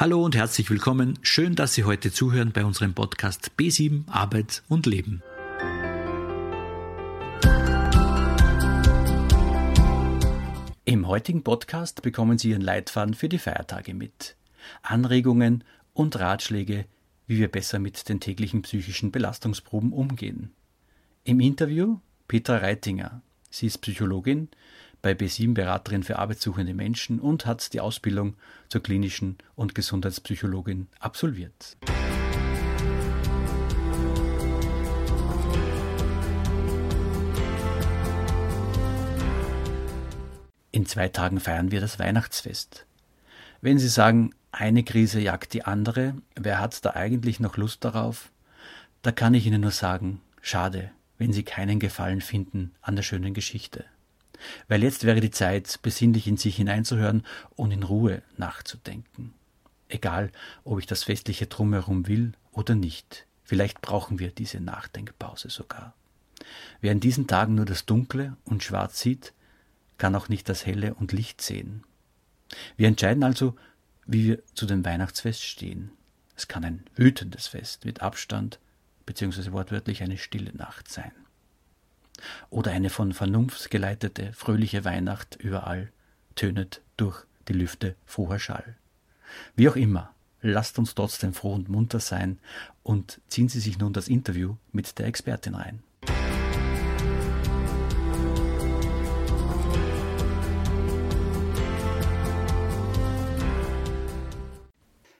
Hallo und herzlich willkommen. Schön, dass Sie heute zuhören bei unserem Podcast B7 Arbeit und Leben. Im heutigen Podcast bekommen Sie Ihren Leitfaden für die Feiertage mit. Anregungen und Ratschläge, wie wir besser mit den täglichen psychischen Belastungsproben umgehen. Im Interview Petra Reitinger. Sie ist Psychologin, bei B7 Beraterin für arbeitssuchende Menschen und hat die Ausbildung zur klinischen und Gesundheitspsychologin absolviert. In zwei Tagen feiern wir das Weihnachtsfest. Wenn Sie sagen, eine Krise jagt die andere, wer hat da eigentlich noch Lust darauf? Da kann ich Ihnen nur sagen, schade, wenn Sie keinen Gefallen finden an der schönen Geschichte. Weil jetzt wäre die Zeit, besinnlich in sich hineinzuhören und in Ruhe nachzudenken. Egal, ob ich das festliche Drumherum will oder nicht. Vielleicht brauchen wir diese Nachdenkpause sogar. Wer in diesen Tagen nur das Dunkle und Schwarz sieht, kann auch nicht das Helle und Licht sehen. Wir entscheiden also, wie wir zu dem Weihnachtsfest stehen. Es kann ein wütendes Fest mit Abstand beziehungsweise wortwörtlich eine stille Nacht sein oder eine von Vernunft geleitete, fröhliche Weihnacht überall tönet durch die Lüfte froher Schall. Wie auch immer, lasst uns trotzdem froh und munter sein und ziehen Sie sich nun das Interview mit der Expertin rein.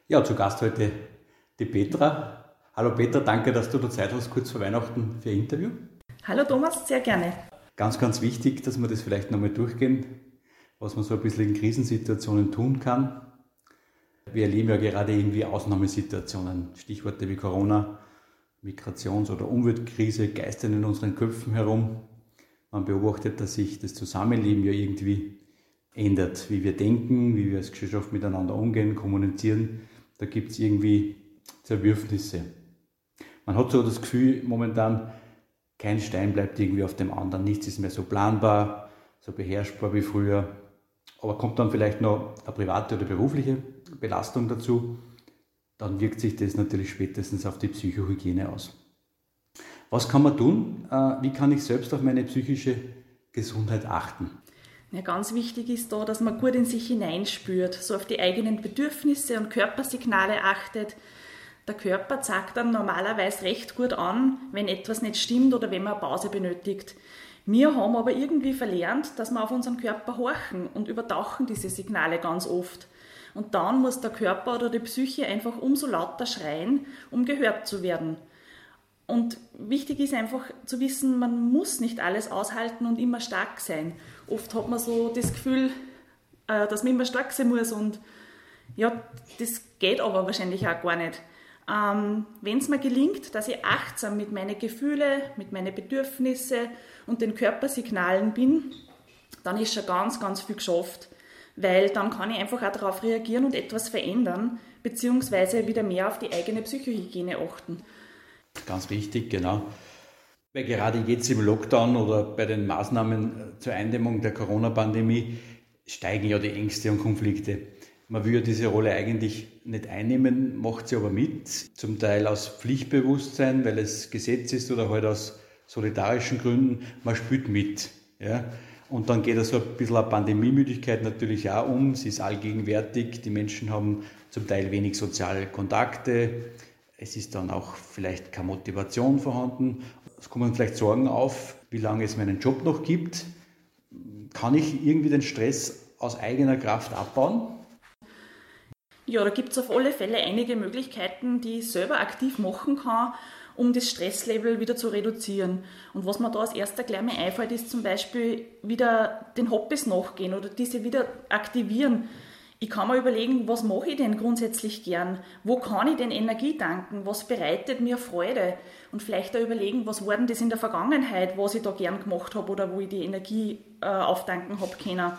Ja, zu Gast heute die Petra. Hallo Petra, danke, dass du da Zeit hast, kurz vor Weihnachten für ein Interview. Hallo Thomas, sehr gerne. Ganz, ganz wichtig, dass wir das vielleicht nochmal durchgehen, was man so ein bisschen in Krisensituationen tun kann. Wir erleben ja gerade irgendwie Ausnahmesituationen, Stichworte wie Corona, Migrations- oder Umweltkrise geistern in unseren Köpfen herum. Man beobachtet, dass sich das Zusammenleben ja irgendwie ändert, wie wir denken, wie wir als Gesellschaft miteinander umgehen, kommunizieren. Da gibt es irgendwie Zerwürfnisse. Man hat so das Gefühl momentan, kein Stein bleibt irgendwie auf dem anderen, nichts ist mehr so planbar, so beherrschbar wie früher. Aber kommt dann vielleicht noch eine private oder berufliche Belastung dazu, dann wirkt sich das natürlich spätestens auf die Psychohygiene aus. Was kann man tun? Äh, wie kann ich selbst auf meine psychische Gesundheit achten? Ja, ganz wichtig ist da, dass man gut in sich hineinspürt, so auf die eigenen Bedürfnisse und Körpersignale achtet, der Körper zeigt dann normalerweise recht gut an, wenn etwas nicht stimmt oder wenn man eine Pause benötigt. Wir haben aber irgendwie verlernt, dass wir auf unseren Körper horchen und übertauchen diese Signale ganz oft. Und dann muss der Körper oder die Psyche einfach umso lauter schreien, um gehört zu werden. Und wichtig ist einfach zu wissen, man muss nicht alles aushalten und immer stark sein. Oft hat man so das Gefühl, äh, dass man immer stark sein muss und ja, das geht aber wahrscheinlich auch gar nicht. Ähm, Wenn es mir gelingt, dass ich achtsam mit meinen Gefühlen, mit meinen Bedürfnissen und den Körpersignalen bin, dann ist schon ganz, ganz viel geschafft. Weil dann kann ich einfach auch darauf reagieren und etwas verändern, beziehungsweise wieder mehr auf die eigene Psychohygiene achten. Ganz wichtig, genau. Weil gerade jetzt im Lockdown oder bei den Maßnahmen zur Eindämmung der Corona-Pandemie steigen ja die Ängste und Konflikte. Man will ja diese Rolle eigentlich nicht einnehmen, macht sie aber mit, zum Teil aus Pflichtbewusstsein, weil es Gesetz ist oder halt aus solidarischen Gründen, man spielt mit. Ja? Und dann geht also ein bisschen eine Pandemiemüdigkeit natürlich auch um, sie ist allgegenwärtig, die Menschen haben zum Teil wenig soziale Kontakte, es ist dann auch vielleicht keine Motivation vorhanden, es kommen vielleicht Sorgen auf, wie lange es meinen Job noch gibt, kann ich irgendwie den Stress aus eigener Kraft abbauen? Ja, da gibt es auf alle Fälle einige Möglichkeiten, die ich selber aktiv machen kann, um das Stresslevel wieder zu reduzieren. Und was mir da als erster gleich mal einfällt, ist zum Beispiel wieder den Hobbys nachgehen oder diese wieder aktivieren. Ich kann mir überlegen, was mache ich denn grundsätzlich gern? Wo kann ich denn Energie tanken? Was bereitet mir Freude? Und vielleicht auch überlegen, was war denn das in der Vergangenheit, was ich da gern gemacht habe oder wo ich die Energie äh, auftanken habe können.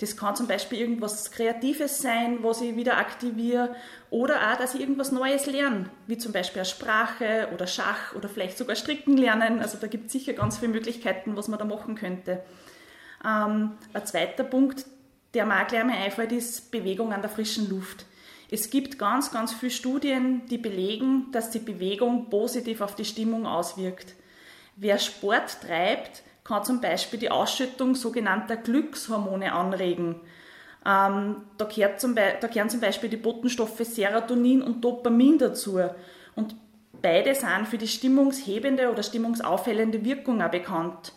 Das kann zum Beispiel irgendwas Kreatives sein, was ich wieder aktiviere oder auch, dass ich irgendwas Neues lerne, wie zum Beispiel eine Sprache oder Schach oder vielleicht sogar Stricken lernen. Also da gibt es sicher ganz viele Möglichkeiten, was man da machen könnte. Ähm, ein zweiter Punkt, der mir auch gleich mal einfällt, ist Bewegung an der frischen Luft. Es gibt ganz, ganz viele Studien, die belegen, dass die Bewegung positiv auf die Stimmung auswirkt. Wer Sport treibt, kann zum Beispiel die Ausschüttung sogenannter Glückshormone anregen. Ähm, da, zum da gehören zum Beispiel die Botenstoffe Serotonin und Dopamin dazu. Und beide sind für die stimmungshebende oder stimmungsaufhellende Wirkung auch bekannt.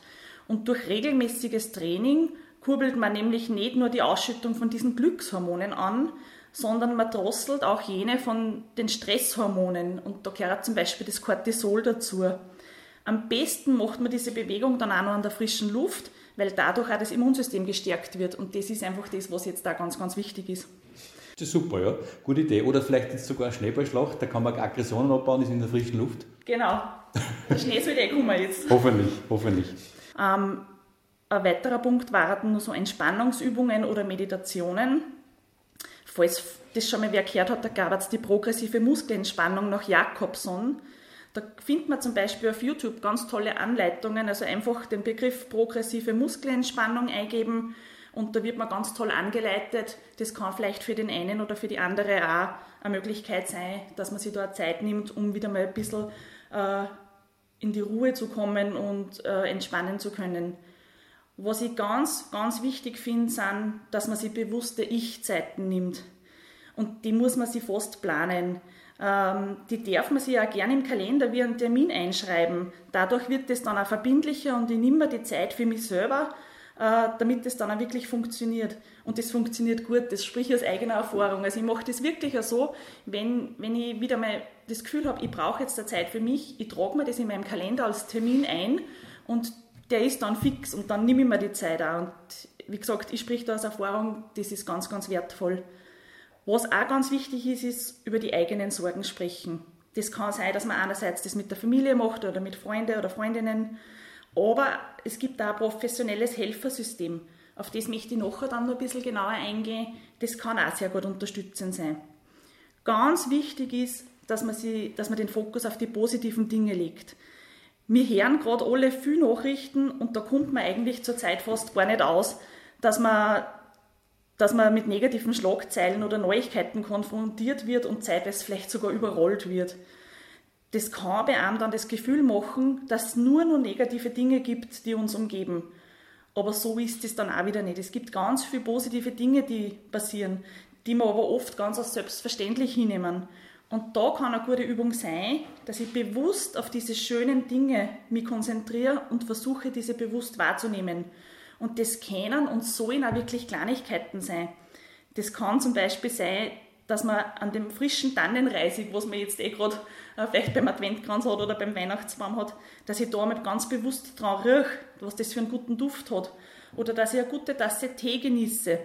Und durch regelmäßiges Training kurbelt man nämlich nicht nur die Ausschüttung von diesen Glückshormonen an, sondern man drosselt auch jene von den Stresshormonen. Und da gehört zum Beispiel das Cortisol dazu. Am besten macht man diese Bewegung dann auch noch an der frischen Luft, weil dadurch auch das Immunsystem gestärkt wird. Und das ist einfach das, was jetzt da ganz, ganz wichtig ist. Das ist super, ja. Gute Idee. Oder vielleicht jetzt sogar eine Schneeballschlacht, da kann man Aggressionen abbauen, ist in der frischen Luft. Genau. Der Schnee soll eh kommen jetzt. hoffentlich, hoffentlich. Ähm, ein weiterer Punkt waren nur so Entspannungsübungen oder Meditationen. Falls das schon mal wer gehört hat, da gab es die progressive Muskelentspannung nach Jakobson. Da findet man zum Beispiel auf YouTube ganz tolle Anleitungen, also einfach den Begriff progressive Muskelentspannung eingeben und da wird man ganz toll angeleitet. Das kann vielleicht für den einen oder für die andere auch eine Möglichkeit sein, dass man sich da Zeit nimmt, um wieder mal ein bisschen äh, in die Ruhe zu kommen und äh, entspannen zu können. Was ich ganz, ganz wichtig finde, sind, dass man sich bewusste Ich-Zeiten nimmt. Und die muss man sich fast planen. Ähm, die darf man sich ja gerne im Kalender wie einen Termin einschreiben. Dadurch wird es dann auch verbindlicher und ich nehme die Zeit für mich selber, äh, damit es dann auch wirklich funktioniert. Und das funktioniert gut, das spricht aus eigener Erfahrung. Also ich mache das wirklich auch so, wenn, wenn ich wieder mal das Gefühl habe, ich brauche jetzt eine Zeit für mich, ich trage mir das in meinem Kalender als Termin ein und der ist dann fix und dann nehme ich mir die Zeit auch. Und wie gesagt, ich spreche da aus Erfahrung, das ist ganz, ganz wertvoll. Was auch ganz wichtig ist, ist über die eigenen Sorgen sprechen. Das kann sein, dass man einerseits das mit der Familie macht oder mit Freunden oder Freundinnen, aber es gibt auch ein professionelles Helfersystem. Auf das möchte ich nachher dann noch ein bisschen genauer eingehen. Das kann auch sehr gut unterstützend sein. Ganz wichtig ist, dass man, sie, dass man den Fokus auf die positiven Dinge legt. Wir hören gerade alle viel Nachrichten und da kommt man eigentlich zurzeit fast gar nicht aus, dass man dass man mit negativen Schlagzeilen oder Neuigkeiten konfrontiert wird und zeitweise vielleicht sogar überrollt wird. Das kann bei einem dann das Gefühl machen, dass es nur noch negative Dinge gibt, die uns umgeben. Aber so ist es dann auch wieder nicht. Es gibt ganz viele positive Dinge, die passieren, die wir aber oft ganz als selbstverständlich hinnehmen. Und da kann eine gute Übung sein, dass ich bewusst auf diese schönen Dinge mich konzentriere und versuche, diese bewusst wahrzunehmen. Und das können und sollen auch wirklich Kleinigkeiten sein. Das kann zum Beispiel sein, dass man an dem frischen Tannenreisig, was man jetzt eh gerade äh, vielleicht beim Adventkranz hat oder beim Weihnachtsbaum hat, dass ich da mit ganz bewusst dran rieche, was das für einen guten Duft hat. Oder dass ich eine gute Tasse Tee genieße.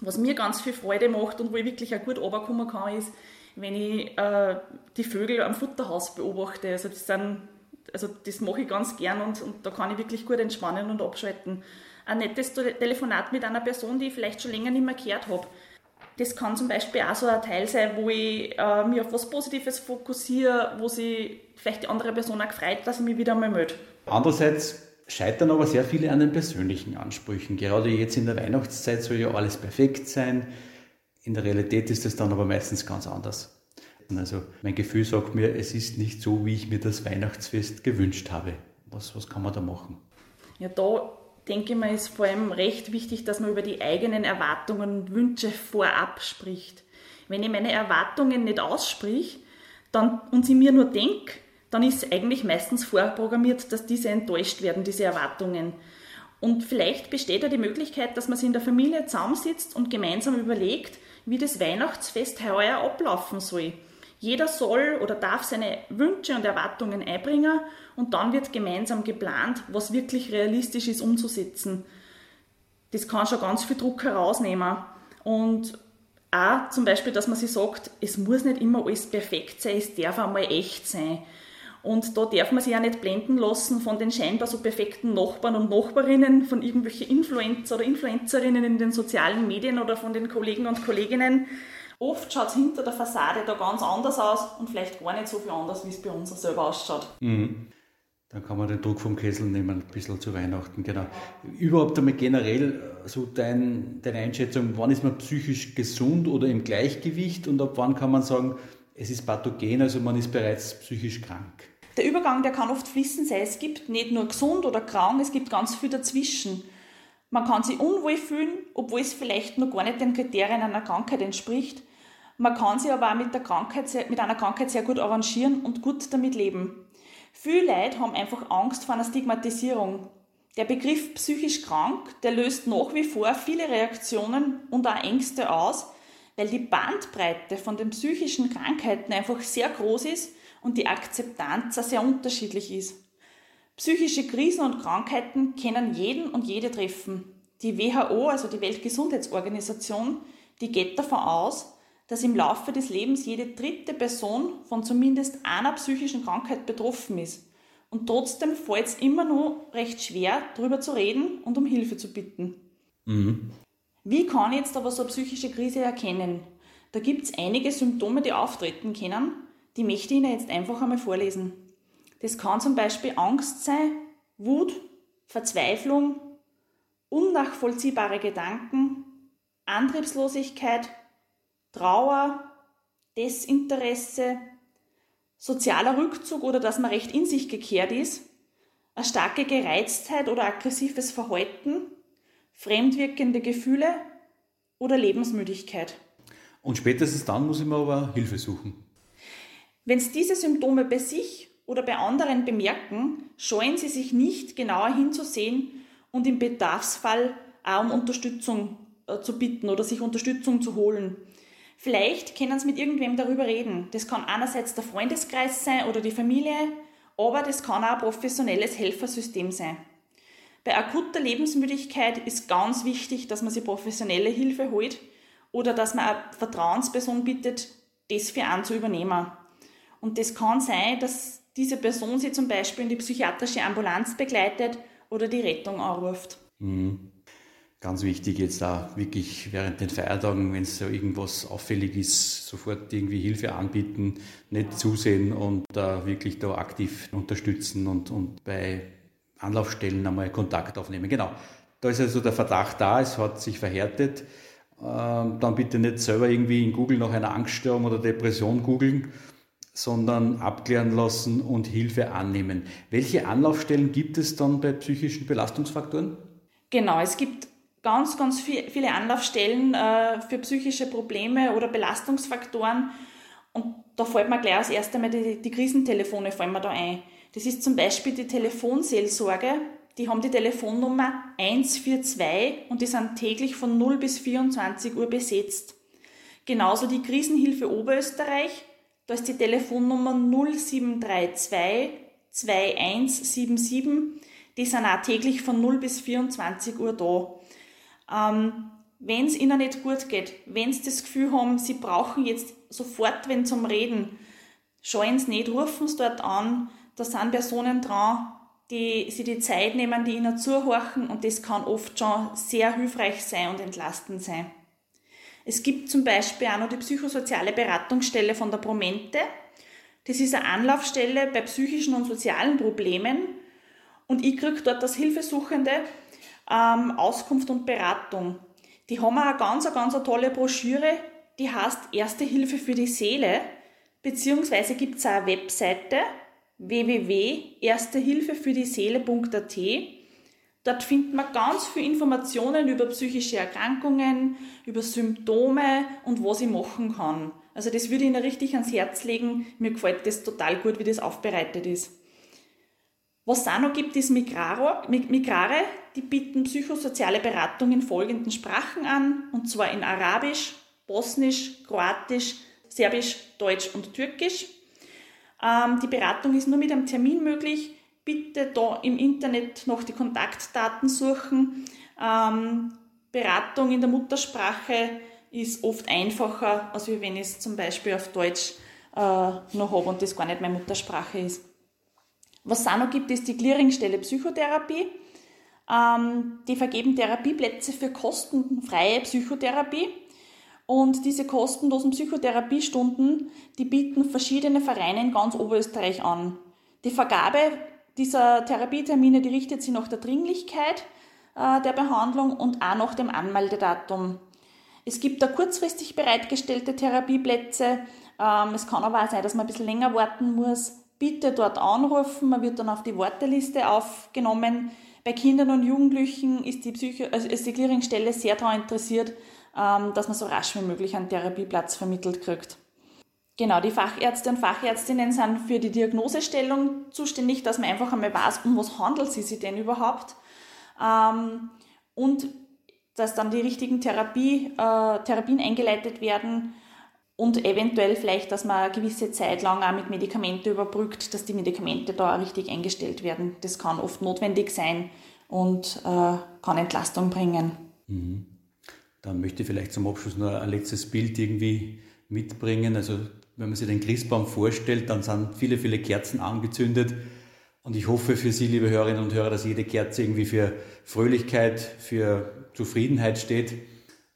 Was mir ganz viel Freude macht und wo ich wirklich auch gut runterkommen kann, ist, wenn ich äh, die Vögel am Futterhaus beobachte. Also das, sind, also das mache ich ganz gern und, und da kann ich wirklich gut entspannen und abschalten ein nettes Telefonat mit einer Person, die ich vielleicht schon länger nicht mehr gehört habe. Das kann zum Beispiel auch so ein Teil sein, wo ich äh, mich auf was Positives fokussiere, wo sich vielleicht die andere Person auch gefreut, dass ich mich wieder einmal melde. Andererseits scheitern aber sehr viele an den persönlichen Ansprüchen. Gerade jetzt in der Weihnachtszeit soll ja alles perfekt sein. In der Realität ist es dann aber meistens ganz anders. Also mein Gefühl sagt mir, es ist nicht so, wie ich mir das Weihnachtsfest gewünscht habe. Was, was kann man da machen? Ja, da denke mal, ist vor allem recht wichtig, dass man über die eigenen Erwartungen und Wünsche vorab spricht. Wenn ich meine Erwartungen nicht aussprich dann, und sie mir nur denke, dann ist eigentlich meistens vorprogrammiert, dass diese enttäuscht werden, diese Erwartungen. Und vielleicht besteht ja die Möglichkeit, dass man sich in der Familie zusammensitzt und gemeinsam überlegt, wie das Weihnachtsfest heuer ablaufen soll. Jeder soll oder darf seine Wünsche und Erwartungen einbringen und dann wird gemeinsam geplant, was wirklich realistisch ist umzusetzen. Das kann schon ganz viel Druck herausnehmen. Und auch zum Beispiel, dass man sich sagt, es muss nicht immer alles perfekt sein, es darf einmal echt sein. Und da darf man sich ja nicht blenden lassen von den scheinbar so perfekten Nachbarn und Nachbarinnen, von irgendwelchen Influencer oder Influencerinnen in den sozialen Medien oder von den Kollegen und Kolleginnen, Oft schaut es hinter der Fassade da ganz anders aus und vielleicht gar nicht so viel anders, wie es bei uns selber ausschaut. Mhm. Dann kann man den Druck vom Kessel nehmen, ein bisschen zu Weihnachten, genau. Überhaupt einmal generell so dein, deine Einschätzung, wann ist man psychisch gesund oder im Gleichgewicht und ab wann kann man sagen, es ist pathogen, also man ist bereits psychisch krank? Der Übergang, der kann oft fließen sein. Es gibt nicht nur gesund oder krank, es gibt ganz viel dazwischen. Man kann sich unwohl fühlen, obwohl es vielleicht noch gar nicht den Kriterien einer Krankheit entspricht. Man kann sich aber auch mit, der Krankheit, mit einer Krankheit sehr gut arrangieren und gut damit leben. Viele Leute haben einfach Angst vor einer Stigmatisierung. Der Begriff psychisch krank, der löst nach wie vor viele Reaktionen und auch Ängste aus, weil die Bandbreite von den psychischen Krankheiten einfach sehr groß ist und die Akzeptanz auch sehr unterschiedlich ist. Psychische Krisen und Krankheiten können jeden und jede treffen. Die WHO, also die Weltgesundheitsorganisation, die geht davon aus, dass im Laufe des Lebens jede dritte Person von zumindest einer psychischen Krankheit betroffen ist. Und trotzdem fällt es immer noch recht schwer, darüber zu reden und um Hilfe zu bitten. Mhm. Wie kann ich jetzt aber so eine psychische Krise erkennen? Da gibt es einige Symptome, die auftreten können, die möchte ich Ihnen jetzt einfach einmal vorlesen. Das kann zum Beispiel Angst sein, Wut, Verzweiflung, unnachvollziehbare Gedanken, Antriebslosigkeit, Trauer, Desinteresse, sozialer Rückzug oder dass man recht in sich gekehrt ist, eine starke Gereiztheit oder aggressives Verhalten, fremdwirkende Gefühle oder Lebensmüdigkeit. Und spätestens dann muss ich mir aber Hilfe suchen. Wenn Sie diese Symptome bei sich oder bei anderen bemerken, scheuen Sie sich nicht genauer hinzusehen und im Bedarfsfall auch um Unterstützung äh, zu bitten oder sich Unterstützung zu holen. Vielleicht können Sie mit irgendwem darüber reden. Das kann einerseits der Freundeskreis sein oder die Familie, aber das kann auch ein professionelles Helfersystem sein. Bei akuter Lebensmüdigkeit ist ganz wichtig, dass man sich professionelle Hilfe holt oder dass man eine Vertrauensperson bittet, das für einen zu übernehmen. Und das kann sein, dass diese Person sie zum Beispiel in die psychiatrische Ambulanz begleitet oder die Rettung anruft. Mhm. Ganz wichtig jetzt da wirklich während den Feiertagen, wenn es so irgendwas auffällig ist, sofort irgendwie Hilfe anbieten, nicht zusehen und da wirklich da aktiv unterstützen und, und bei Anlaufstellen einmal Kontakt aufnehmen. Genau. Da ist also der Verdacht da, es hat sich verhärtet. Ähm, dann bitte nicht selber irgendwie in Google nach einer Angststörung oder Depression googeln, sondern abklären lassen und Hilfe annehmen. Welche Anlaufstellen gibt es dann bei psychischen Belastungsfaktoren? Genau, es gibt ganz, ganz viel, viele Anlaufstellen äh, für psychische Probleme oder Belastungsfaktoren. Und da fällt mir gleich als erstes einmal die, die Krisentelefone fallen mir da ein. Das ist zum Beispiel die Telefonseelsorge. Die haben die Telefonnummer 142 und die sind täglich von 0 bis 24 Uhr besetzt. Genauso die Krisenhilfe Oberösterreich. Da ist die Telefonnummer 0732 2177. Die sind auch täglich von 0 bis 24 Uhr da. Ähm, wenn es ihnen nicht gut geht, wenn sie das Gefühl haben, sie brauchen jetzt sofort wenn zum Reden, scheuen sie nicht, rufen sie dort an, da sind Personen dran, die sich die Zeit nehmen, die ihnen zuhorchen und das kann oft schon sehr hilfreich sein und entlastend sein. Es gibt zum Beispiel auch noch die psychosoziale Beratungsstelle von der Promente. Das ist eine Anlaufstelle bei psychischen und sozialen Problemen und ich kriege dort als Hilfesuchende ähm, Auskunft und Beratung. Die haben eine ganz, eine ganz eine tolle Broschüre, die heißt Erste Hilfe für die Seele, beziehungsweise gibt es eine Webseite www.erstehilfefürdieseele.at. Dort findet man ganz viele Informationen über psychische Erkrankungen, über Symptome und was ich machen kann. Also das würde ich Ihnen richtig ans Herz legen. Mir gefällt das total gut, wie das aufbereitet ist. Was es auch noch gibt, ist Migrare. Migrare, die bieten psychosoziale Beratung in folgenden Sprachen an, und zwar in Arabisch, Bosnisch, Kroatisch, Serbisch, Deutsch und Türkisch. Ähm, die Beratung ist nur mit einem Termin möglich. Bitte da im Internet noch die Kontaktdaten suchen. Ähm, Beratung in der Muttersprache ist oft einfacher, als wenn ich es zum Beispiel auf Deutsch äh, noch habe und das gar nicht meine Muttersprache ist. Was es auch noch gibt, ist die Clearingstelle Psychotherapie. Ähm, die vergeben Therapieplätze für kostenfreie Psychotherapie. Und diese kostenlosen Psychotherapiestunden, die bieten verschiedene Vereine in ganz Oberösterreich an. Die Vergabe dieser Therapietermine, die richtet sich nach der Dringlichkeit äh, der Behandlung und auch nach dem Anmeldedatum. Es gibt da kurzfristig bereitgestellte Therapieplätze. Ähm, es kann aber auch sein, dass man ein bisschen länger warten muss. Bitte dort anrufen, man wird dann auf die Warteliste aufgenommen. Bei Kindern und Jugendlichen ist die, Psycho also ist die Clearingstelle sehr daran interessiert, ähm, dass man so rasch wie möglich einen Therapieplatz vermittelt kriegt. Genau, die Fachärzte und Fachärztinnen sind für die Diagnosestellung zuständig, dass man einfach einmal weiß, um was handelt sie sich denn überhaupt. Ähm, und dass dann die richtigen Therapie, äh, Therapien eingeleitet werden und eventuell vielleicht, dass man eine gewisse Zeit lang auch mit Medikamenten überbrückt, dass die Medikamente da richtig eingestellt werden. Das kann oft notwendig sein und äh, kann Entlastung bringen. Mhm. Dann möchte ich vielleicht zum Abschluss noch ein letztes Bild irgendwie mitbringen. Also wenn man sich den Christbaum vorstellt, dann sind viele, viele Kerzen angezündet. Und ich hoffe für Sie, liebe Hörerinnen und Hörer, dass jede Kerze irgendwie für Fröhlichkeit, für Zufriedenheit steht.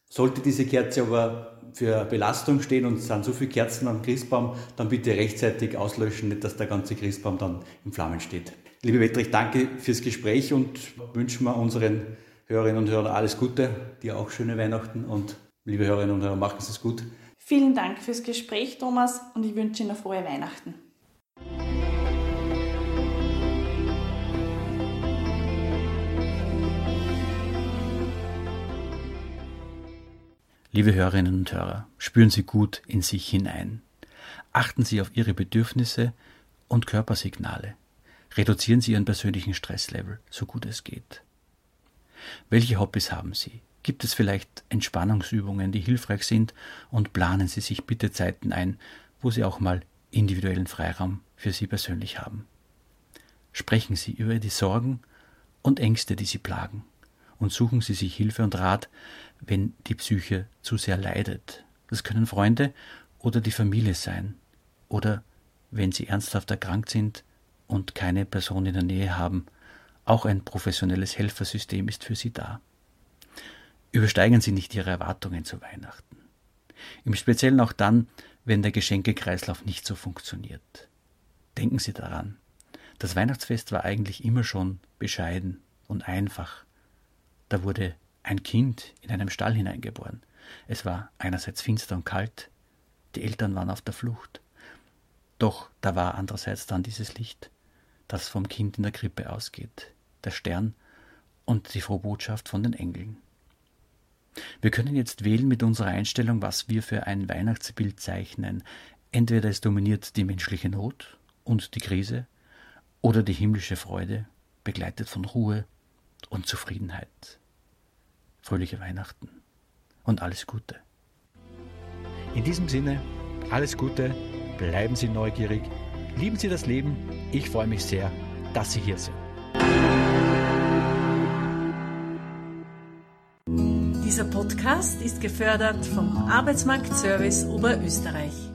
Sollte diese Kerze aber für Belastung stehen und es sind so viele Kerzen am Christbaum, dann bitte rechtzeitig auslöschen, nicht dass der ganze Christbaum dann in Flammen steht. Liebe Wettrich, danke fürs Gespräch und wünschen wir unseren Hörerinnen und Hörern alles Gute, dir auch schöne Weihnachten und liebe Hörerinnen und Hörer, machen Sie es gut. Vielen Dank fürs Gespräch, Thomas, und ich wünsche Ihnen frohe Weihnachten. Liebe Hörerinnen und Hörer, spüren Sie gut in sich hinein. Achten Sie auf Ihre Bedürfnisse und Körpersignale. Reduzieren Sie Ihren persönlichen Stresslevel, so gut es geht. Welche Hobbys haben Sie? Gibt es vielleicht Entspannungsübungen, die hilfreich sind? Und planen Sie sich bitte Zeiten ein, wo Sie auch mal individuellen Freiraum für Sie persönlich haben. Sprechen Sie über die Sorgen und Ängste, die Sie plagen und suchen Sie sich Hilfe und Rat, wenn die Psyche zu sehr leidet. Das können Freunde oder die Familie sein oder wenn Sie ernsthaft erkrankt sind und keine Person in der Nähe haben, auch ein professionelles Helfersystem ist für Sie da. Übersteigen Sie nicht Ihre Erwartungen zu Weihnachten. Im Speziellen auch dann, wenn der Geschenkekreislauf nicht so funktioniert. Denken Sie daran, das Weihnachtsfest war eigentlich immer schon bescheiden und einfach. Da wurde ein Kind in einem Stall hineingeboren. Es war einerseits finster und kalt, die Eltern waren auf der Flucht. Doch da war andererseits dann dieses Licht, das vom Kind in der Krippe ausgeht, der Stern und die frohe Botschaft von den Engeln. Wir können jetzt wählen mit unserer Einstellung, was wir für ein Weihnachtsbild zeichnen. Entweder es dominiert die menschliche Not und die Krise oder die himmlische Freude, begleitet von Ruhe und Zufriedenheit fröhliche Weihnachten und alles Gute. In diesem Sinne, alles Gute, bleiben Sie neugierig, lieben Sie das Leben. Ich freue mich sehr, dass Sie hier sind. Dieser Podcast ist gefördert vom Arbeitsmarktservice Oberösterreich.